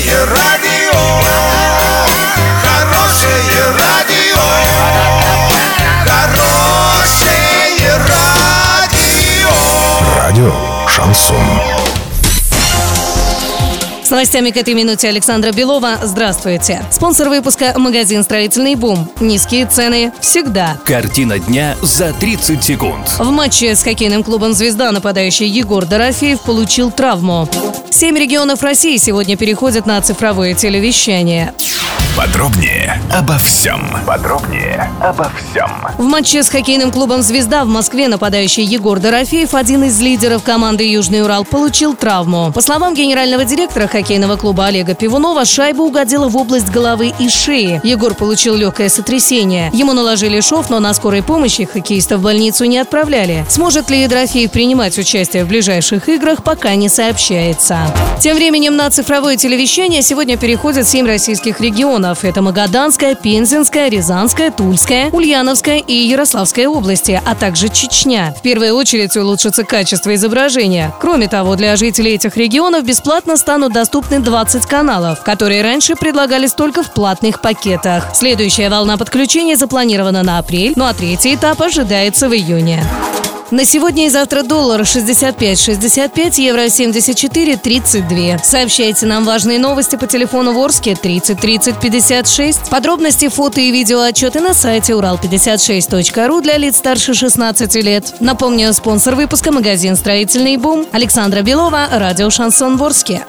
Хорошее радио, хорошее радио, хорошее радио. Радио Шансон. С новостями к этой минуте Александра Белова. Здравствуйте. Спонсор выпуска – магазин «Строительный бум». Низкие цены всегда. Картина дня за 30 секунд. В матче с хоккейным клубом «Звезда» нападающий Егор Дорофеев получил травму. Семь регионов России сегодня переходят на цифровое телевещание. Подробнее обо всем. Подробнее обо всем. В матче с хоккейным клубом «Звезда» в Москве нападающий Егор Дорофеев, один из лидеров команды «Южный Урал», получил травму. По словам генерального директора хоккейного клуба Олега Пивунова, шайба угодила в область головы и шеи. Егор получил легкое сотрясение. Ему наложили шов, но на скорой помощи хоккеиста в больницу не отправляли. Сможет ли Дорофеев принимать участие в ближайших играх, пока не сообщается. Тем временем на цифровое телевещание сегодня переходят семь российских регионов регионов. Это Магаданская, Пензенская, Рязанская, Тульская, Ульяновская и Ярославская области, а также Чечня. В первую очередь улучшится качество изображения. Кроме того, для жителей этих регионов бесплатно станут доступны 20 каналов, которые раньше предлагались только в платных пакетах. Следующая волна подключения запланирована на апрель, ну а третий этап ожидается в июне. На сегодня и завтра доллар 65,65, евро 74,32. Сообщайте нам важные новости по телефону Ворске 30 30 56. Подробности, фото и видео отчеты на сайте урал56.ру для лиц старше 16 лет. Напомню, спонсор выпуска магазин «Строительный бум» Александра Белова, радио «Шансон Ворске».